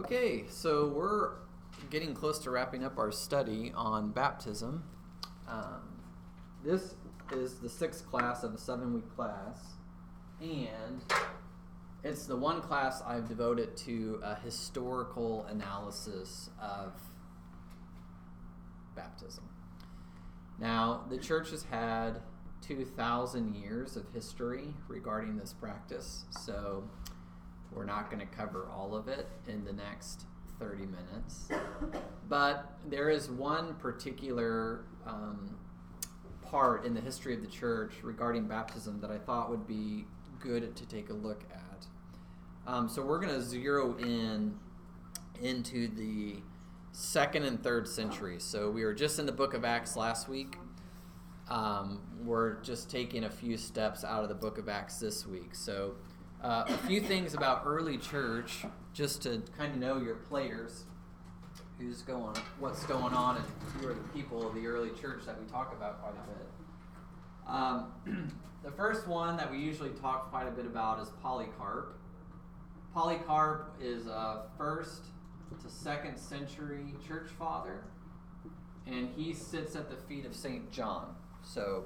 Okay, so we're getting close to wrapping up our study on baptism. Um, this is the sixth class of a seven week class, and it's the one class I've devoted to a historical analysis of baptism. Now, the church has had 2,000 years of history regarding this practice, so we're not going to cover all of it in the next 30 minutes. But there is one particular um, part in the history of the church regarding baptism that I thought would be good to take a look at. Um, so we're going to zero in into the second and third century. So we were just in the book of Acts last week. Um, we're just taking a few steps out of the book of Acts this week. So uh, a few things about early church, just to kind of know your players, who's going, what's going on, and who are the people of the early church that we talk about quite a bit. Um, the first one that we usually talk quite a bit about is Polycarp. Polycarp is a first to second century church father, and he sits at the feet of Saint John. So,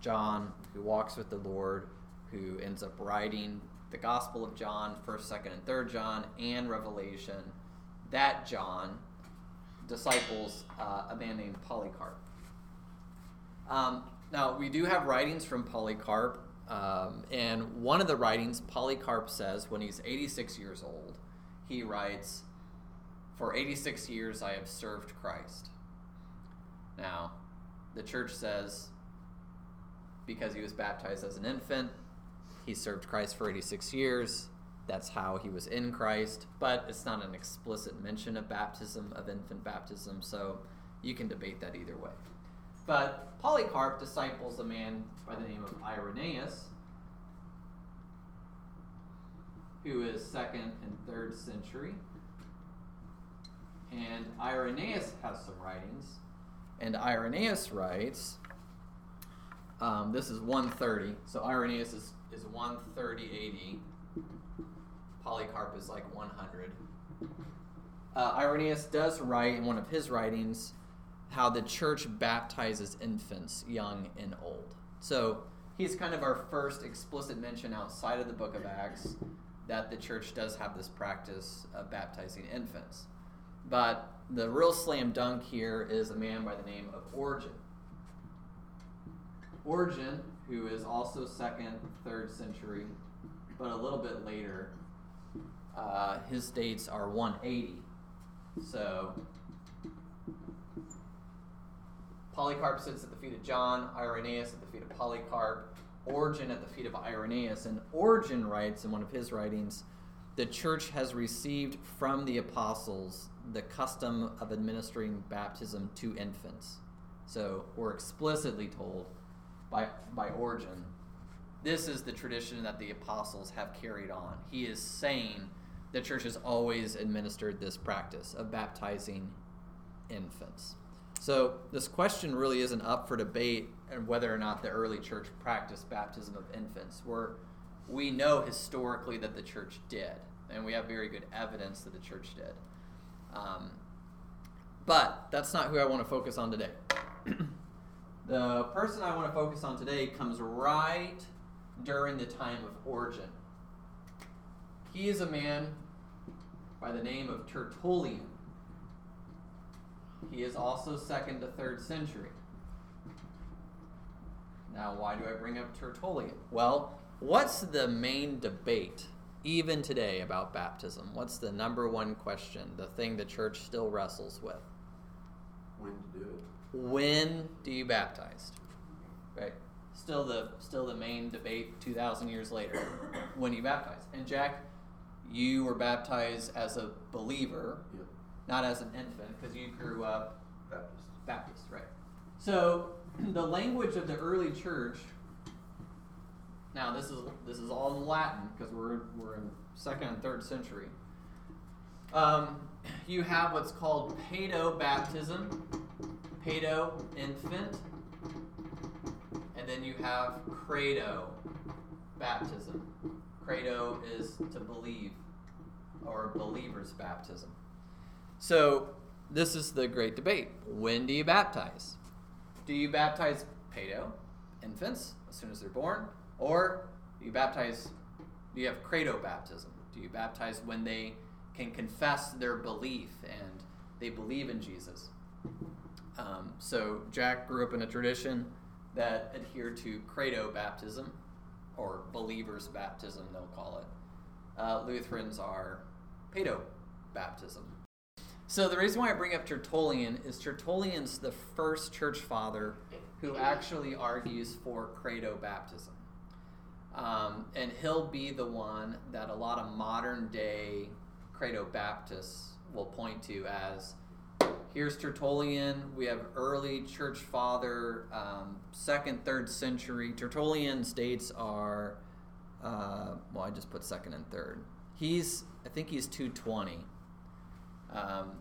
John, who walks with the Lord, who ends up writing the Gospel of John, 1st, 2nd, and 3rd John, and Revelation, that John disciples uh, a man named Polycarp. Um, now, we do have writings from Polycarp, um, and one of the writings, Polycarp says, when he's 86 years old, he writes, For 86 years I have served Christ. Now, the church says, because he was baptized as an infant, he served Christ for 86 years. That's how he was in Christ, but it's not an explicit mention of baptism, of infant baptism, so you can debate that either way. But Polycarp disciples a man by the name of Irenaeus, who is second and third century. And Irenaeus has some writings. And Irenaeus writes, um, this is 130. So Irenaeus is, is 130 AD. Polycarp is like 100. Uh, Irenaeus does write in one of his writings how the church baptizes infants, young and old. So he's kind of our first explicit mention outside of the book of Acts that the church does have this practice of baptizing infants. But the real slam dunk here is a man by the name of Origen. Origen, who is also second, third century, but a little bit later, uh, his dates are 180. So Polycarp sits at the feet of John, Irenaeus at the feet of Polycarp, Origen at the feet of Irenaeus. And Origen writes in one of his writings the church has received from the apostles the custom of administering baptism to infants. So we're explicitly told by, by Origen this is the tradition that the apostles have carried on. He is saying the church has always administered this practice of baptizing infants. So this question really isn't up for debate and whether or not the early church practiced baptism of infants. Where we know historically that the church did, and we have very good evidence that the church did. Um, but that's not who I want to focus on today. the person I want to focus on today comes right during the time of Origen. He is a man by the name of Tertullian. He is also second to third century. Now, why do I bring up Tertullian? Well, what's the main debate, even today, about baptism? What's the number one question, the thing the church still wrestles with? When to do it. When do you baptize? Right? Still the still the main debate 2,000 years later. when you baptize? And Jack, you were baptized as a believer. Yep. Not as an infant, because you grew up Baptist. Baptist, right? So the language of the early church. Now this is this is all in Latin because we're we're in second and third century. Um, you have what's called pedo baptism, pedo infant, and then you have credo baptism. Credo is to believe or believers baptism. So, this is the great debate. When do you baptize? Do you baptize pedo, infants, as soon as they're born? Or do you baptize, do you have credo baptism? Do you baptize when they can confess their belief and they believe in Jesus? Um, so, Jack grew up in a tradition that adhered to credo baptism, or believer's baptism, they'll call it. Uh, Lutherans are pedo baptism. So the reason why I bring up Tertullian is Tertullian's the first church father who actually argues for credo baptism. Um, and he'll be the one that a lot of modern day credo Baptists will point to as here's Tertullian. We have early church father, um, second, third century. Tertullian's dates are, uh, well, I just put second and third. He's, I think he's 220, um,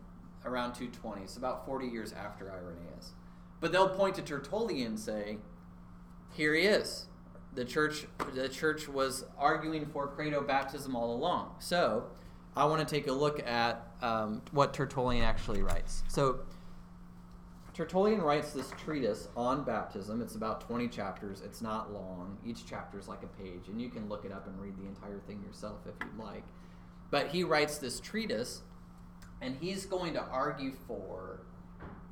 around 220. So about 40 years after Irenaeus. But they'll point to Tertullian and say, here he is. The church, the church was arguing for credo baptism all along. So I want to take a look at um, what Tertullian actually writes. So, Tertullian writes this treatise on baptism. It's about 20 chapters. It's not long. Each chapter is like a page, and you can look it up and read the entire thing yourself if you'd like. But he writes this treatise, and he's going to argue for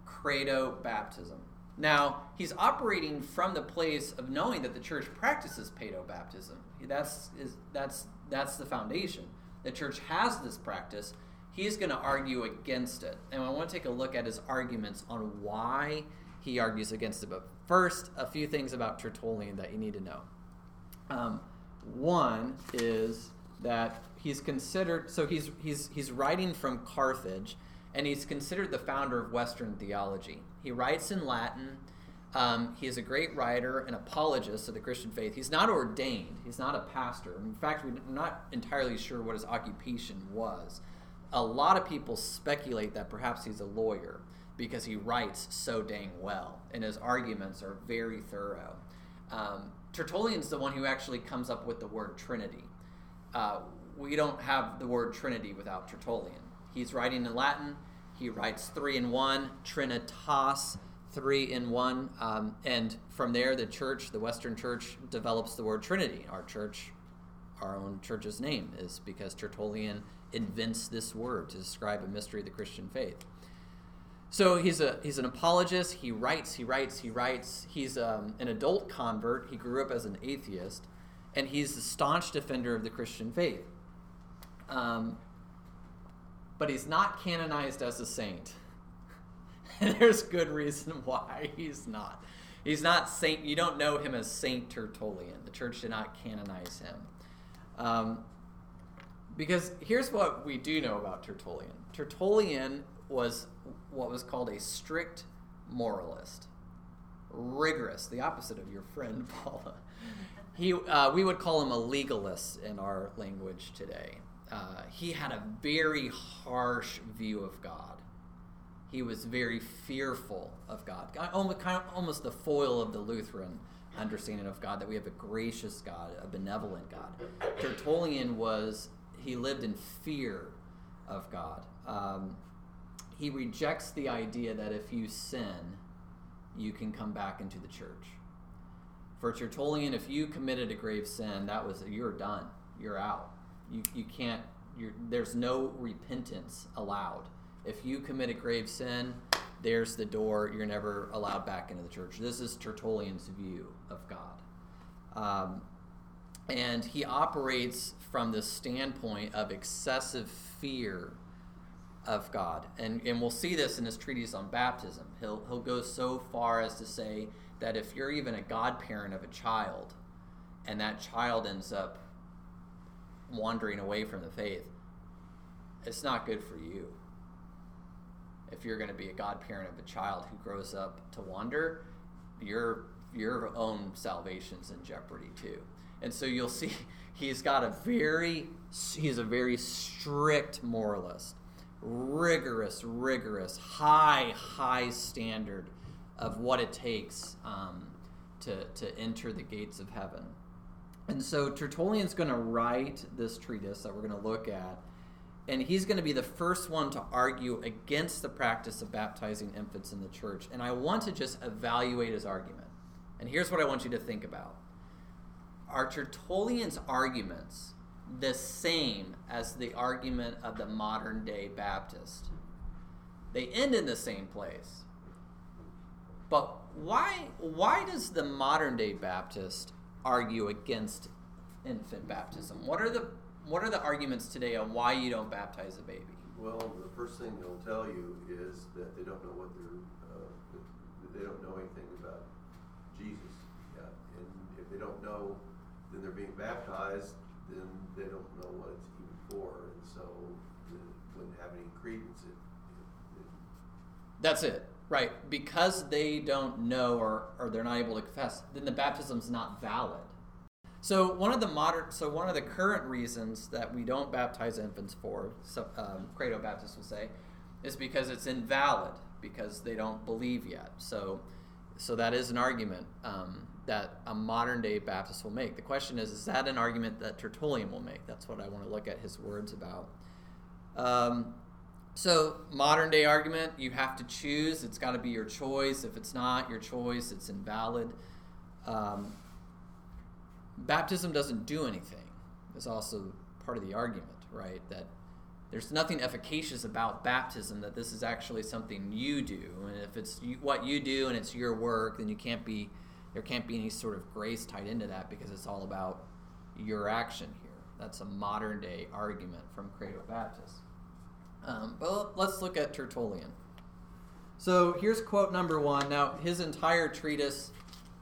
credo baptism. Now, he's operating from the place of knowing that the church practices pedo baptism. That's, is, that's, that's the foundation the church has this practice, he's going to argue against it. And I want to take a look at his arguments on why he argues against it. But first, a few things about Tertullian that you need to know. Um, one is that he's considered so he's he's he's writing from Carthage, and he's considered the founder of Western theology. He writes in Latin. Um, he is a great writer and apologist of the Christian faith. He's not ordained, he's not a pastor. In fact, we're not entirely sure what his occupation was. A lot of people speculate that perhaps he's a lawyer because he writes so dang well, and his arguments are very thorough. Um, Tertullian's the one who actually comes up with the word Trinity. Uh, we don't have the word Trinity without Tertullian. He's writing in Latin. He writes three in one, Trinitas, three in one. Um, and from there, the church, the Western church, develops the word Trinity. Our church, our own church's name is because Tertullian invents this word to describe a mystery of the Christian faith. So he's a he's an apologist. He writes, he writes, he writes. He's um, an adult convert. He grew up as an atheist, and he's a staunch defender of the Christian faith. Um, but he's not canonized as a saint. there's good reason why he's not. He's not Saint. You don't know him as Saint Tertullian. The church did not canonize him. Um, because here's what we do know about Tertullian. Tertullian was what was called a strict moralist, rigorous, the opposite of your friend Paula. He, uh, we would call him a legalist in our language today. Uh, he had a very harsh view of God he was very fearful of God. Almost, kind of, almost the foil of the Lutheran understanding of God that we have a gracious God, a benevolent God. Tertullian was, he lived in fear of God. Um, he rejects the idea that if you sin, you can come back into the church. For Tertullian, if you committed a grave sin, that was you're done. You're out. You, you can't. there's no repentance allowed if you commit a grave sin, there's the door. You're never allowed back into the church. This is Tertullian's view of God. Um, and he operates from the standpoint of excessive fear of God. And, and we'll see this in his treatise on baptism. He'll, he'll go so far as to say that if you're even a godparent of a child and that child ends up wandering away from the faith, it's not good for you if you're going to be a godparent of a child who grows up to wander, your your own salvation's in jeopardy too. And so you'll see he's got a very he's a very strict moralist, rigorous, rigorous, high, high standard of what it takes um, to to enter the gates of heaven. And so Tertullian's going to write this treatise that we're going to look at and he's going to be the first one to argue against the practice of baptizing infants in the church. And I want to just evaluate his argument. And here's what I want you to think about Are Tertullian's arguments the same as the argument of the modern day Baptist? They end in the same place. But why, why does the modern day Baptist argue against infant baptism? What are the what are the arguments today on why you don't baptize a baby? Well, the first thing they'll tell you is that they don't know what they're, uh, they don't know anything about Jesus yet. And if they don't know, then they're being baptized, then they don't know what it's even for. And so it wouldn't have any credence. It, it, it, That's it, right? Because they don't know or, or they're not able to confess, then the baptism's not valid. So one of the modern, so one of the current reasons that we don't baptize infants for, so, um, Credo Baptists will say, is because it's invalid because they don't believe yet. So, so that is an argument um, that a modern day Baptist will make. The question is, is that an argument that Tertullian will make? That's what I want to look at his words about. Um, so modern day argument, you have to choose. It's got to be your choice. If it's not your choice, it's invalid. Um, baptism doesn't do anything. Is also part of the argument, right? That there's nothing efficacious about baptism. That this is actually something you do, and if it's what you do and it's your work, then you can't be there can't be any sort of grace tied into that because it's all about your action here. That's a modern day argument from Credo Baptist. Um, but let's look at Tertullian. So here's quote number one. Now, his entire treatise,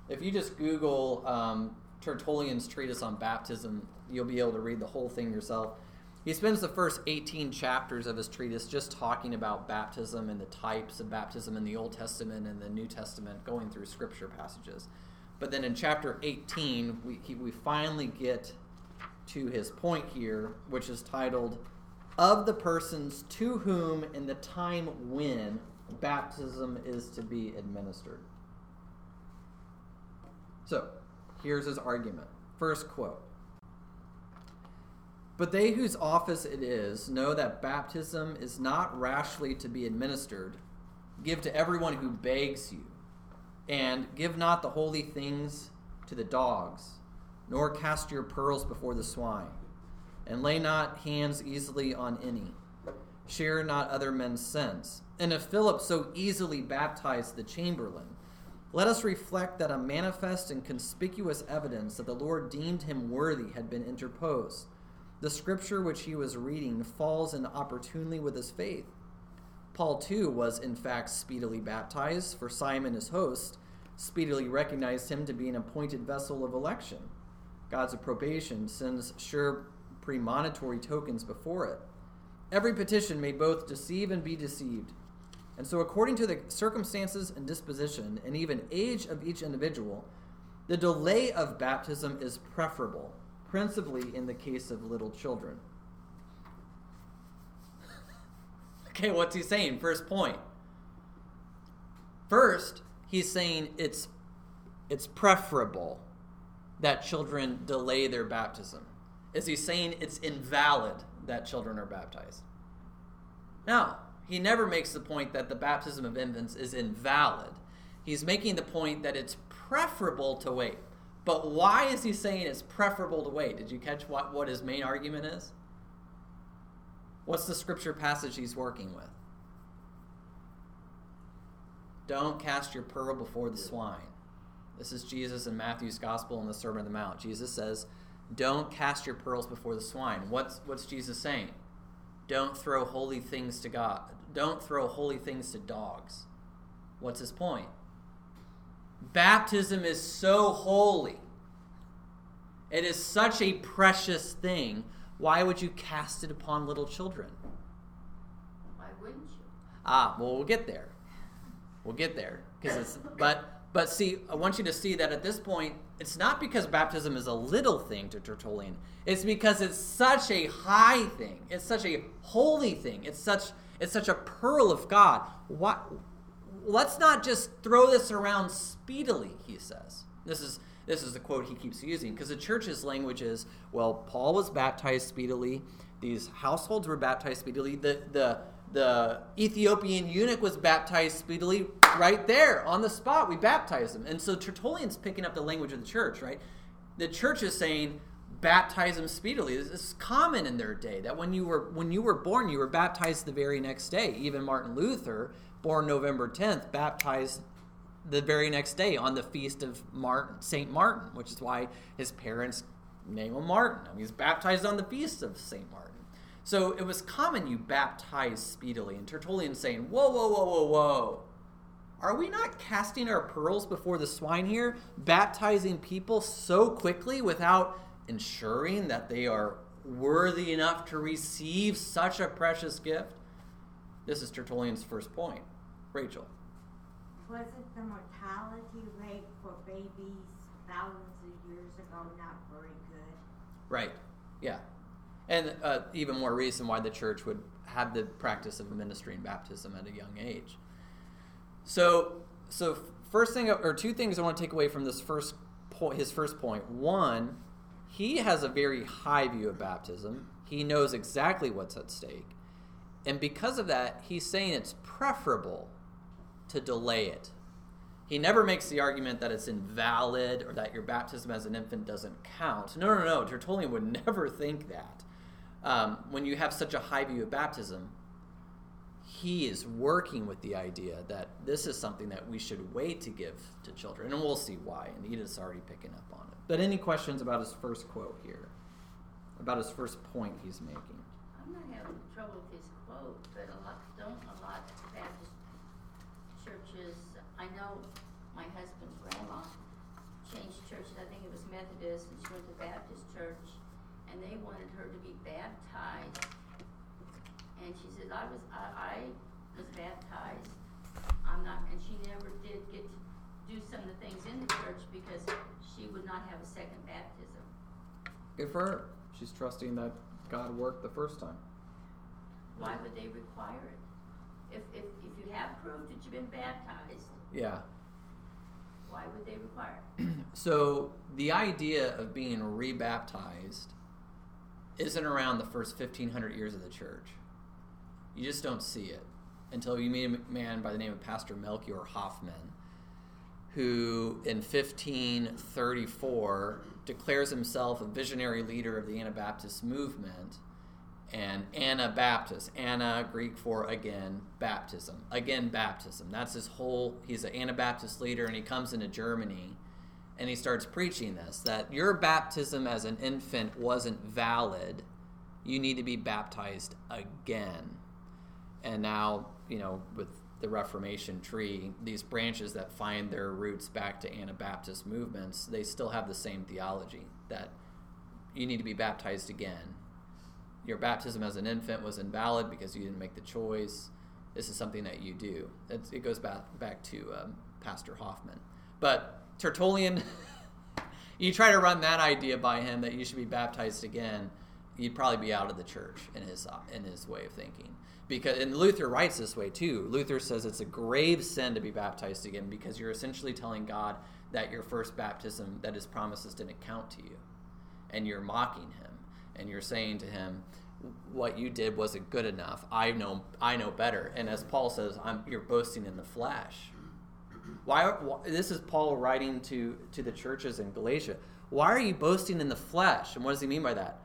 if you just Google um, Tertullian's treatise on baptism, you'll be able to read the whole thing yourself. He spends the first 18 chapters of his treatise just talking about baptism and the types of baptism in the Old Testament and the New Testament, going through scripture passages. But then in chapter 18, we, he, we finally get to his point here, which is titled, Of the persons to whom in the time when baptism is to be administered. So, here's his argument. First quote But they whose office it is know that baptism is not rashly to be administered. Give to everyone who begs you, and give not the holy things to the dogs, nor cast your pearls before the swine, and lay not hands easily on any. Share not other men's sins. And if Philip so easily baptized the chamberlain, let us reflect that a manifest and conspicuous evidence that the Lord deemed him worthy had been interposed. The scripture which he was reading falls in opportunely with his faith. Paul, too, was in fact speedily baptized, for Simon, his host, speedily recognized him to be an appointed vessel of election. God's approbation sends sure premonitory tokens before it. Every petition may both deceive and be deceived. And so, according to the circumstances and disposition and even age of each individual, the delay of baptism is preferable, principally in the case of little children. okay, what's he saying? First point. First, he's saying it's it's preferable that children delay their baptism. Is he saying it's invalid that children are baptized? No, he never makes the point that the baptism of infants is invalid. He's making the point that it's preferable to wait. But why is he saying it's preferable to wait? Did you catch what, what his main argument is? What's the scripture passage he's working with? Don't cast your pearl before the swine. This is Jesus in Matthew's Gospel in the Sermon on the Mount. Jesus says, Don't cast your pearls before the swine. What's, what's Jesus saying? Don't throw holy things to God. Don't throw holy things to dogs. What's his point? Baptism is so holy. It is such a precious thing. Why would you cast it upon little children? Why wouldn't you? Ah, well, we'll get there. We'll get there because it's but but see, I want you to see that at this point, it's not because baptism is a little thing to Tertullian. It's because it's such a high thing. It's such a holy thing. It's such it's such a pearl of God. What? Let's not just throw this around speedily. He says. This is this is the quote he keeps using because the church's language is well, Paul was baptized speedily. These households were baptized speedily. The, the, the Ethiopian eunuch was baptized speedily right there on the spot. We baptized him. And so Tertullian's picking up the language of the church, right? The church is saying, baptize them speedily. This is common in their day that when you were when you were born, you were baptized the very next day. Even Martin Luther, born November 10th, baptized the very next day on the feast of Martin, Saint Martin, which is why his parents name him Martin. I mean, he's baptized on the feast of Saint Martin. So it was common you baptize speedily. And Tertullian saying, whoa, whoa, whoa, whoa, whoa. Are we not casting our pearls before the swine here, baptizing people so quickly without ensuring that they are worthy enough to receive such a precious gift? This is Tertullian's first point. Rachel. Wasn't the mortality rate for babies thousands of years ago not very good? Right. Yeah. And uh, even more reason why the church would have the practice of administering baptism at a young age. So, so first thing or two things I want to take away from this first point, his first point. One, he has a very high view of baptism. He knows exactly what's at stake. And because of that, he's saying it's preferable to delay it. He never makes the argument that it's invalid or that your baptism as an infant doesn't count. No, no, no. Tertullian would never think that. Um, when you have such a high view of baptism, he is working with the idea that this is something that we should wait to give to children. And we'll see why. And Edith's already picking up on it. But any questions about his first quote here? About his first point he's making? I'm not having trouble with his quote, but a lot, don't a lot of Baptist churches, I know my husband's grandma changed churches, I think it was Methodist, and she went to Baptist church, and they wanted her to be baptized. And she says, I was, I, I was baptized, I'm not, and she never did get to do some of the things in the church because she would not have a second baptism. Good for her. She's trusting that God worked the first time. Why would they require it? If, if, if you have proof that you've been baptized, Yeah. why would they require it? So the idea of being rebaptized isn't around the first 1500 years of the church. You just don't see it until you meet a man by the name of Pastor Melchior Hoffman, who in 1534 declares himself a visionary leader of the Anabaptist movement and Anabaptist. Anna, Greek for again, baptism. Again, baptism. That's his whole, he's an Anabaptist leader and he comes into Germany and he starts preaching this that your baptism as an infant wasn't valid. You need to be baptized again. And now, you know, with the Reformation tree, these branches that find their roots back to Anabaptist movements, they still have the same theology that you need to be baptized again. Your baptism as an infant was invalid because you didn't make the choice. This is something that you do. It's, it goes back back to um, Pastor Hoffman, but Tertullian. you try to run that idea by him that you should be baptized again, you'd probably be out of the church in his in his way of thinking. Because and Luther writes this way too. Luther says it's a grave sin to be baptized again because you're essentially telling God that your first baptism, that His promises didn't count to you, and you're mocking Him, and you're saying to Him, "What you did wasn't good enough. I know, I know better." And as Paul says, I'm, "You're boasting in the flesh." Why, why? This is Paul writing to to the churches in Galatia. Why are you boasting in the flesh? And what does he mean by that?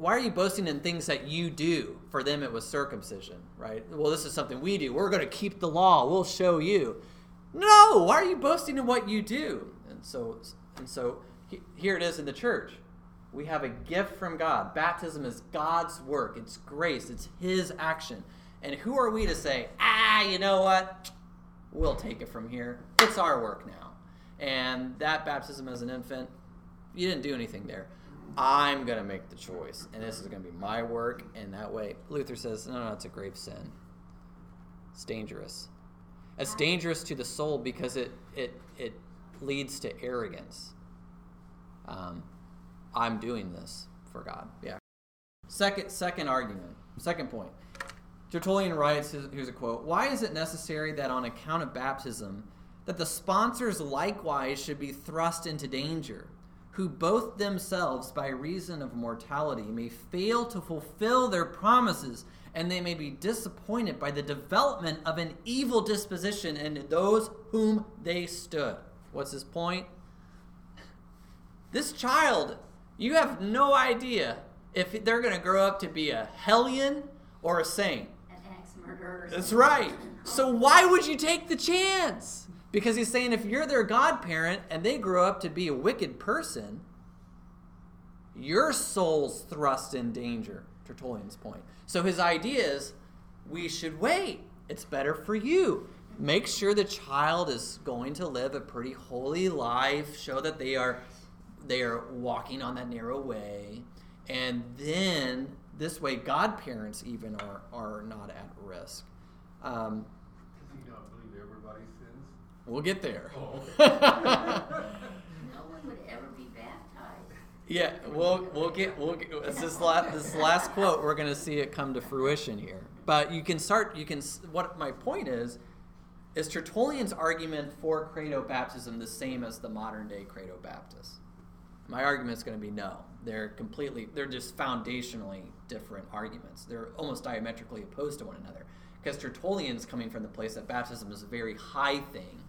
Why are you boasting in things that you do? For them, it was circumcision, right? Well, this is something we do. We're going to keep the law. We'll show you. No, why are you boasting in what you do? And so, and so he, here it is in the church. We have a gift from God. Baptism is God's work. It's grace. It's His action. And who are we to say, ah, you know what? We'll take it from here. It's our work now. And that baptism as an infant, you didn't do anything there. I'm going to make the choice, and this is going to be my work. And that way, Luther says, no, no, it's a grave sin. It's dangerous. It's dangerous to the soul because it it it leads to arrogance. Um, I'm doing this for God. Yeah. Second second argument. Second point. Tertullian writes, here's a quote, Why is it necessary that on account of baptism, that the sponsors likewise should be thrust into danger? Who both themselves, by reason of mortality, may fail to fulfill their promises, and they may be disappointed by the development of an evil disposition in those whom they stood. What's his point? This child, you have no idea if they're going to grow up to be a hellion or a saint. An axe murderer. That's right. So why would you take the chance? Because he's saying if you're their godparent and they grow up to be a wicked person, your soul's thrust in danger. Tertullian's point. So his idea is we should wait. It's better for you. Make sure the child is going to live a pretty holy life. Show that they are they are walking on that narrow way, and then this way, godparents even are are not at risk. Um, Does he not believe everybody sins? We'll get there. Oh. No one would ever be baptized. Yeah, we'll we'll get we'll get it's this last this last quote we're gonna see it come to fruition here. But you can start you can what my point is is Tertullian's argument for credo baptism the same as the modern day credo baptist? My argument is going to be no. They're completely they're just foundationally different arguments. They're almost diametrically opposed to one another. Because Tertullian's coming from the place that baptism is a very high thing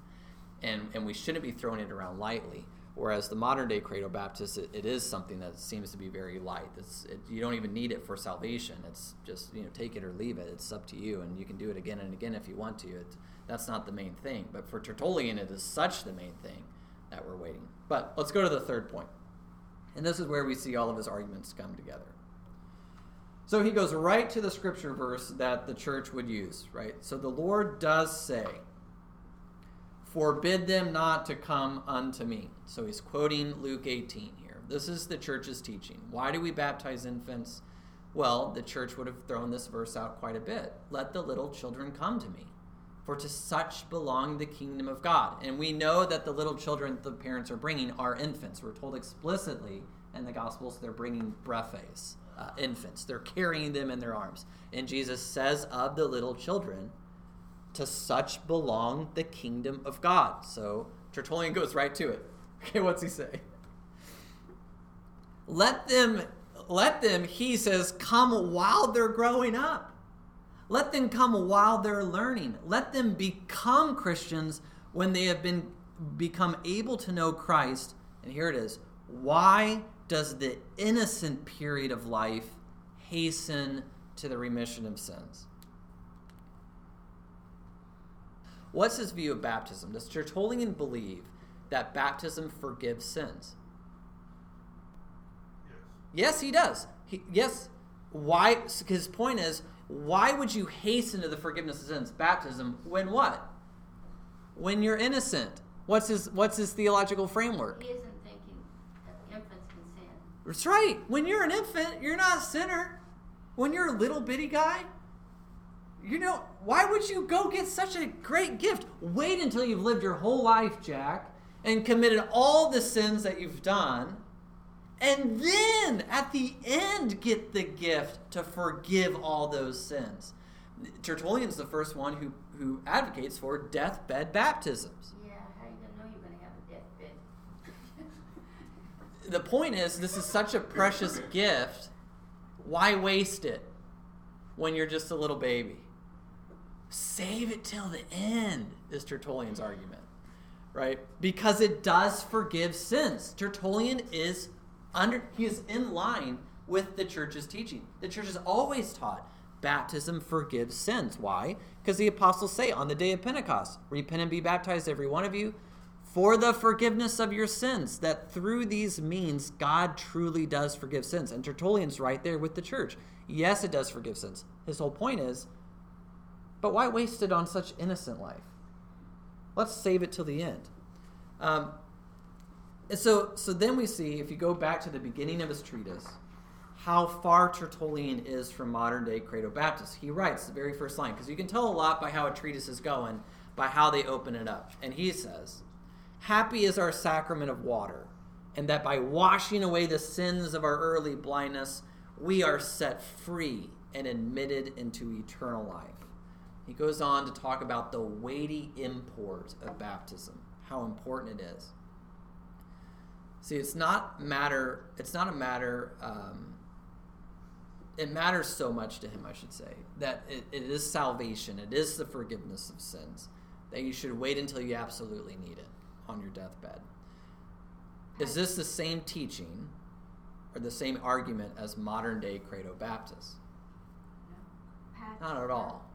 and, and we shouldn't be throwing it around lightly. Whereas the modern day credo baptist, it, it is something that seems to be very light. It's, it, you don't even need it for salvation. It's just you know take it or leave it. It's up to you, and you can do it again and again if you want to. It, that's not the main thing. But for Tertullian, it is such the main thing that we're waiting. But let's go to the third point, and this is where we see all of his arguments come together. So he goes right to the scripture verse that the church would use, right? So the Lord does say, Forbid them not to come unto me. So he's quoting Luke 18 here. This is the church's teaching. Why do we baptize infants? Well, the church would have thrown this verse out quite a bit. Let the little children come to me, for to such belong the kingdom of God. And we know that the little children the parents are bringing are infants. We're told explicitly in the Gospels they're bringing brephs, uh, infants. They're carrying them in their arms. And Jesus says of the little children, to such belong the kingdom of God. So Tertullian goes right to it. Okay, what's he say? Let them, let them, he says, come while they're growing up. Let them come while they're learning. Let them become Christians when they have been become able to know Christ. And here it is. Why does the innocent period of life hasten to the remission of sins? What's his view of baptism? Does Tertullian believe that baptism forgives sins? Yes. Yes, he does. He, yes. Why? His point is, why would you hasten to the forgiveness of sins, baptism, when what? When you're innocent. What's his What's his theological framework? He isn't thinking that infants can sin. That's right. When you're an infant, you're not a sinner. When you're a little bitty guy, you know, why would you go get such a great gift? Wait until you've lived your whole life, Jack, and committed all the sins that you've done, and then at the end get the gift to forgive all those sins. Tertullian's the first one who, who advocates for deathbed baptisms. Yeah, how you gonna know you're gonna have a deathbed? the point is this is such a precious gift why waste it when you're just a little baby save it till the end is tertullian's argument right because it does forgive sins tertullian is under he is in line with the church's teaching the church has always taught baptism forgives sins why because the apostles say on the day of pentecost repent and be baptized every one of you for the forgiveness of your sins, that through these means God truly does forgive sins. And Tertullian's right there with the church. Yes, it does forgive sins. His whole point is, but why waste it on such innocent life? Let's save it till the end. Um, and so, so then we see, if you go back to the beginning of his treatise, how far Tertullian is from modern day Credo Baptists. He writes the very first line, because you can tell a lot by how a treatise is going, by how they open it up. And he says, Happy is our sacrament of water, and that by washing away the sins of our early blindness, we are set free and admitted into eternal life. He goes on to talk about the weighty import of baptism, how important it is. See, it's not matter. It's not a matter. Um, it matters so much to him, I should say, that it, it is salvation. It is the forgiveness of sins. That you should wait until you absolutely need it on your deathbed. Is this the same teaching or the same argument as modern day credo Baptists? Not at all.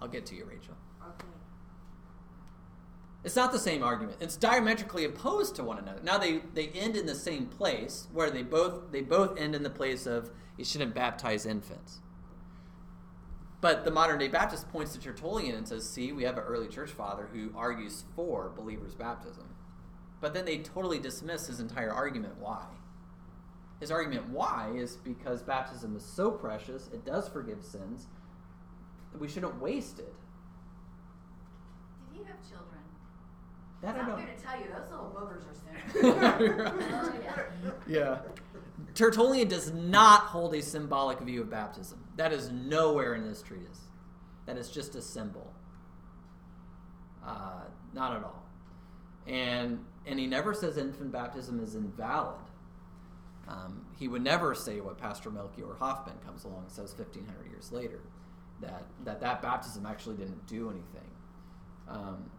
I'll get to you, Rachel. Okay. It's not the same argument. It's diametrically opposed to one another. Now they, they end in the same place where they both they both end in the place of you shouldn't baptize infants. But the modern day Baptist points to Tertullian and says, see, we have an early church father who argues for believers' baptism. But then they totally dismiss his entire argument why. His argument why is because baptism is so precious, it does forgive sins, we shouldn't waste it. Did he have children? That I I'm don't here to tell you, those little boogers are soon. Oh, yeah. Yeah. Tertullian does not hold a symbolic view of baptism. That is nowhere in this treatise. That is just a symbol. Uh, not at all. And and he never says infant baptism is invalid. Um, he would never say what Pastor Melchior Hoffman comes along and says 1500 years later that that, that baptism actually didn't do anything. Um,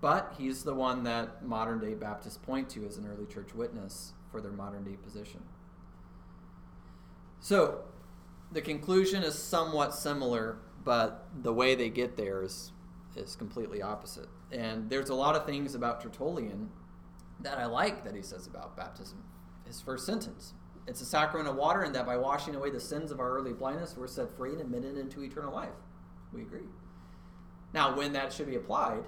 but he's the one that modern day Baptists point to as an early church witness for their modern day position. So the conclusion is somewhat similar, but the way they get there is is completely opposite. And there's a lot of things about Tertullian that I like that he says about baptism. His first sentence. It's a sacrament of water, and that by washing away the sins of our early blindness, we're set free and admitted into eternal life. We agree. Now, when that should be applied,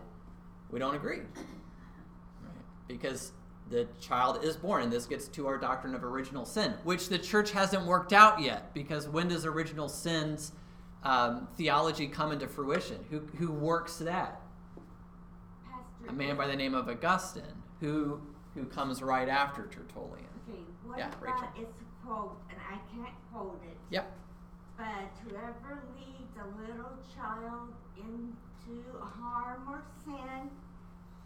we don't agree. Right? Because the child is born, and this gets to our doctrine of original sin, which the church hasn't worked out yet. Because when does original sins um, theology come into fruition? Who, who works that? Pastor. A man by the name of Augustine, who who comes right after Tertullian. Okay, what Yeah, about Rachel. it's a quote, and I can't quote it. Yep. But whoever leads a little child into harm or sin,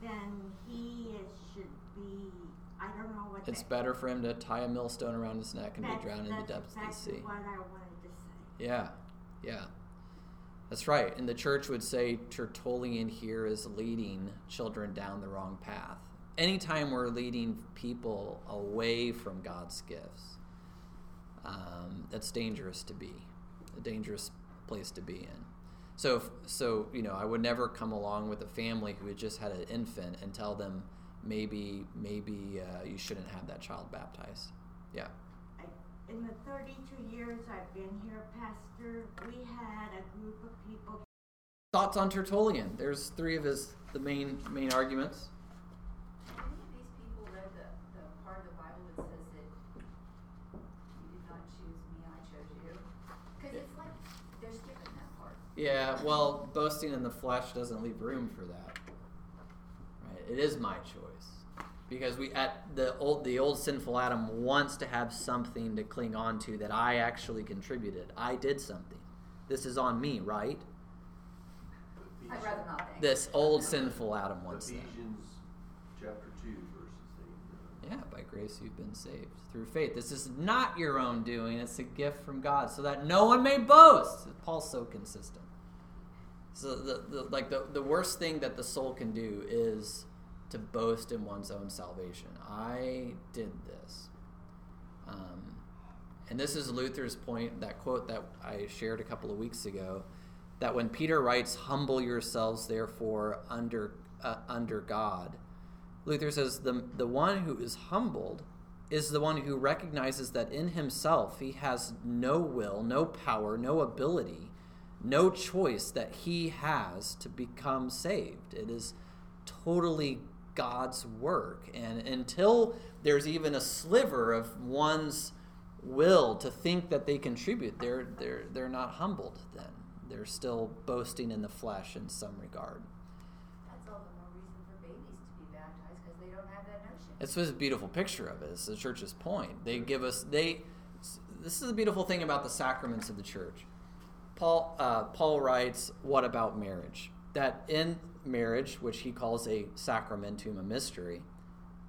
then he is, should be, I don't know what It's better for him to tie a millstone around his neck and be drowned in the that's depths of the sea. what I wanted to say. Yeah, yeah. That's right. And the church would say Tertullian here is leading children down the wrong path. Anytime we're leading people away from God's gifts, um, that's dangerous to be, a dangerous place to be in. So, if, so you know, I would never come along with a family who had just had an infant and tell them maybe, maybe uh, you shouldn't have that child baptized. Yeah. I, in the thirty-two years I've been here, Pastor, we had a group of people Thoughts on Tertullian? There's three of his the main main arguments. Have any of these people read the, the part of the Bible that says that you did not choose me, I chose you? Cause it's like, they're skipping that part. Yeah, well, boasting in the flesh doesn't leave room for that. Right? It is my choice. Because we at the old the old sinful Adam wants to have something to cling on to that I actually contributed. I did something. This is on me, right? I'd rather not think. This old sinful Adam wants that. Ephesians chapter two, verses eight. Yeah, by grace you've been saved through faith. This is not your own doing, it's a gift from God, so that no one may boast. Paul's so consistent. So the, the like the, the worst thing that the soul can do is to boast in one's own salvation. I did this. Um, and this is Luther's point, that quote that I shared a couple of weeks ago, that when Peter writes, "Humble yourselves, therefore, under uh, under God," Luther says the the one who is humbled is the one who recognizes that in himself he has no will, no power, no ability, no choice that he has to become saved. It is totally God's work. And until there's even a sliver of one's will to think that they contribute, they're they're they're not humbled then. They're still boasting in the flesh in some regard. That's all the more reason for babies to be baptized, cause they don't have that notion. It's just a beautiful picture of it. It's the church's point. They give us they. This is the beautiful thing about the sacraments of the church. Paul uh, Paul writes, "What about marriage? That in marriage, which he calls a sacramentum, a mystery,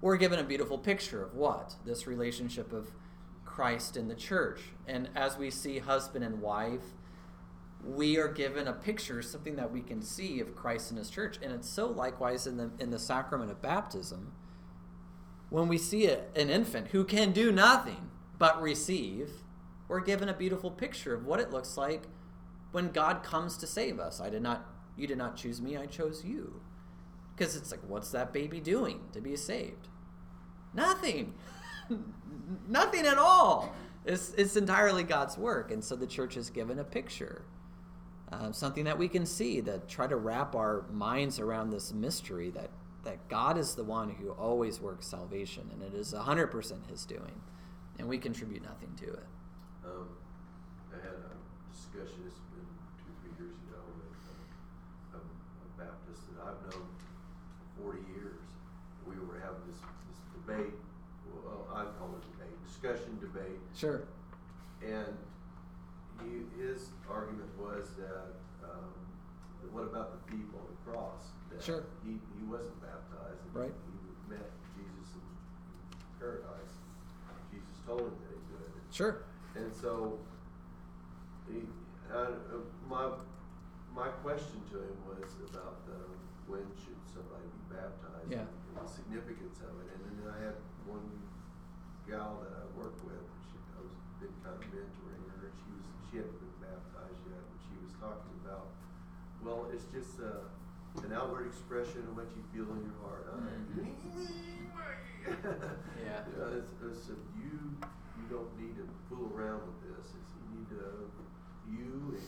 we're given a beautiful picture of what? This relationship of Christ in the church. And as we see husband and wife, we are given a picture, something that we can see of Christ in his church. And it's so likewise in the in the sacrament of baptism. When we see a, an infant who can do nothing but receive, we're given a beautiful picture of what it looks like when God comes to save us. I did not you did not choose me, I chose you. Because it's like, what's that baby doing to be saved? Nothing. Nothing at all. It's, it's entirely God's work. And so the church is given a picture, uh, something that we can see, that try to wrap our minds around this mystery that, that God is the one who always works salvation, and it is 100% His doing. And we contribute nothing to it. Um, I had a discussion, it's been two, three years ago, with a, a Baptist that I've known for forty years. We were having this, this debate, well, I call it debate, discussion debate, Sure. and he, his argument was that, um, that what about the thief on the cross? That Sure. He, he wasn't baptized. and Right. He met Jesus in paradise. Jesus told him that he could. Sure. And so, he, uh, my, my question to him was about the, when should somebody be baptized? Yeah. And the significance of it, and then I had one gal that I work with, and she, I was, been kind of mentoring her, and she was, she hadn't been baptized yet, and she was talking about, well, it's just, uh, an outward expression of what you feel in your heart. huh? Yeah. You know, it's, it's, uh, you, you don't need to fool around with this. It's, you need to, you and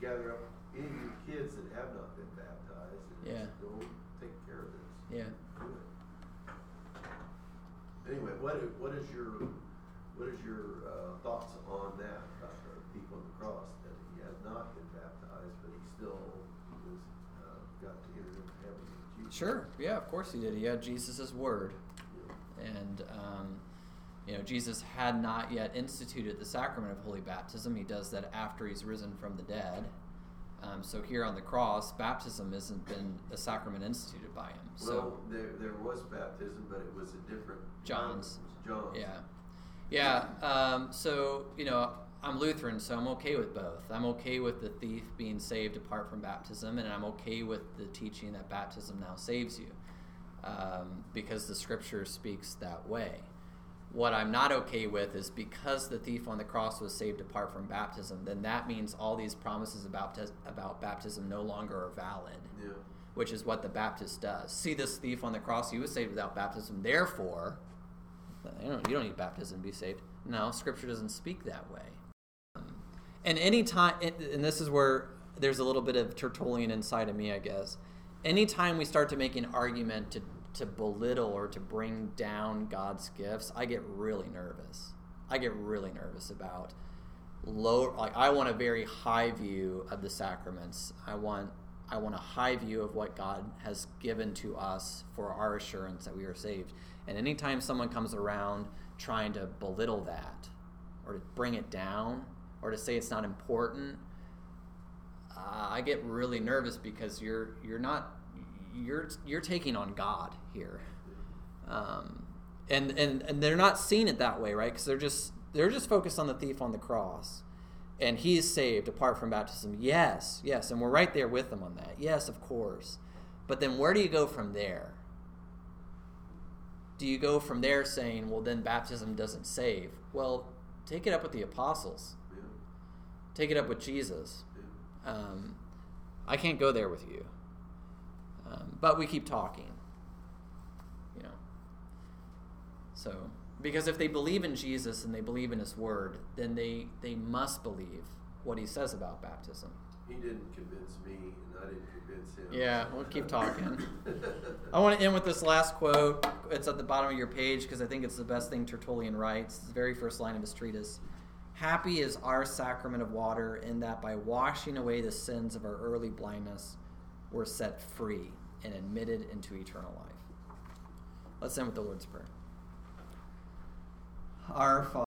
gather up any of your kids that have not been baptized and Yeah. just go take care of this. Yeah. Do it. Anyway, what is, what is your, what is your, uh, thoughts on that, about the thief on the cross, that he has not been baptized, but he still was, uh, got to enter into heaven with Jesus? Sure. Yeah, of course he did. He had Jesus' word. Yeah. and um, you know jesus had not yet instituted the sacrament of holy baptism he does that after he's risen from the dead um, so here on the cross baptism hasn't been a sacrament instituted by him so Well, there, there was baptism, but it was a different. John's. John's. yeah yeah um, so you know i'm lutheran so i'm okay with both i'm okay with the thief being saved apart from baptism and i'm okay with the teaching that baptism now saves you um, because the scripture speaks that way what i'm not okay with is because the thief on the cross was saved apart from baptism then that means all these promises about, about baptism no longer are valid Yeah. which is what the Baptist does. See this thief on the cross, he was saved without baptism. Therefore, you don't, you don't need baptism to be saved. No, Scripture doesn't speak that way. And any time, and this is where there's a little bit of Tertullian inside of me, I guess. Anytime we start to make an argument to, to belittle or to bring down God's gifts, I get really nervous. I get really nervous about low. Like I want a very high view of the sacraments. I want I want a high view of what God has given to us for our assurance that we are saved. And anytime someone comes around trying to belittle that or to bring it down or to say it's not important, uh, I get really nervous because you're you're not you're you're taking on God here. Um, and, and and they're not seeing it that way, right? Because they're just they're just focused on the thief on the cross, and he is saved apart from baptism. Yes, yes, and we're right there with them on that. Yes, of course. But then where do you go from there? Do you go from there saying, well, then baptism doesn't save? Well, take it up with the apostles. Yeah. Take it up with Jesus. Yeah. Um, I can't go there with you. Um, but we keep talking. You know. So, because if they believe in Jesus and they believe in His Word, then they they must believe what He says about baptism. He didn't convince me, and I didn't convince him. Yeah, we'll keep talking. I want to end with this last quote. It's at the bottom of your page because I think it's the best thing Tertullian writes. It's the very first line of his treatise. Happy is our sacrament of water in that by washing away the sins of our early blindness, we're set free and admitted into eternal life. Let's end with the Lord's Prayer. Our Father.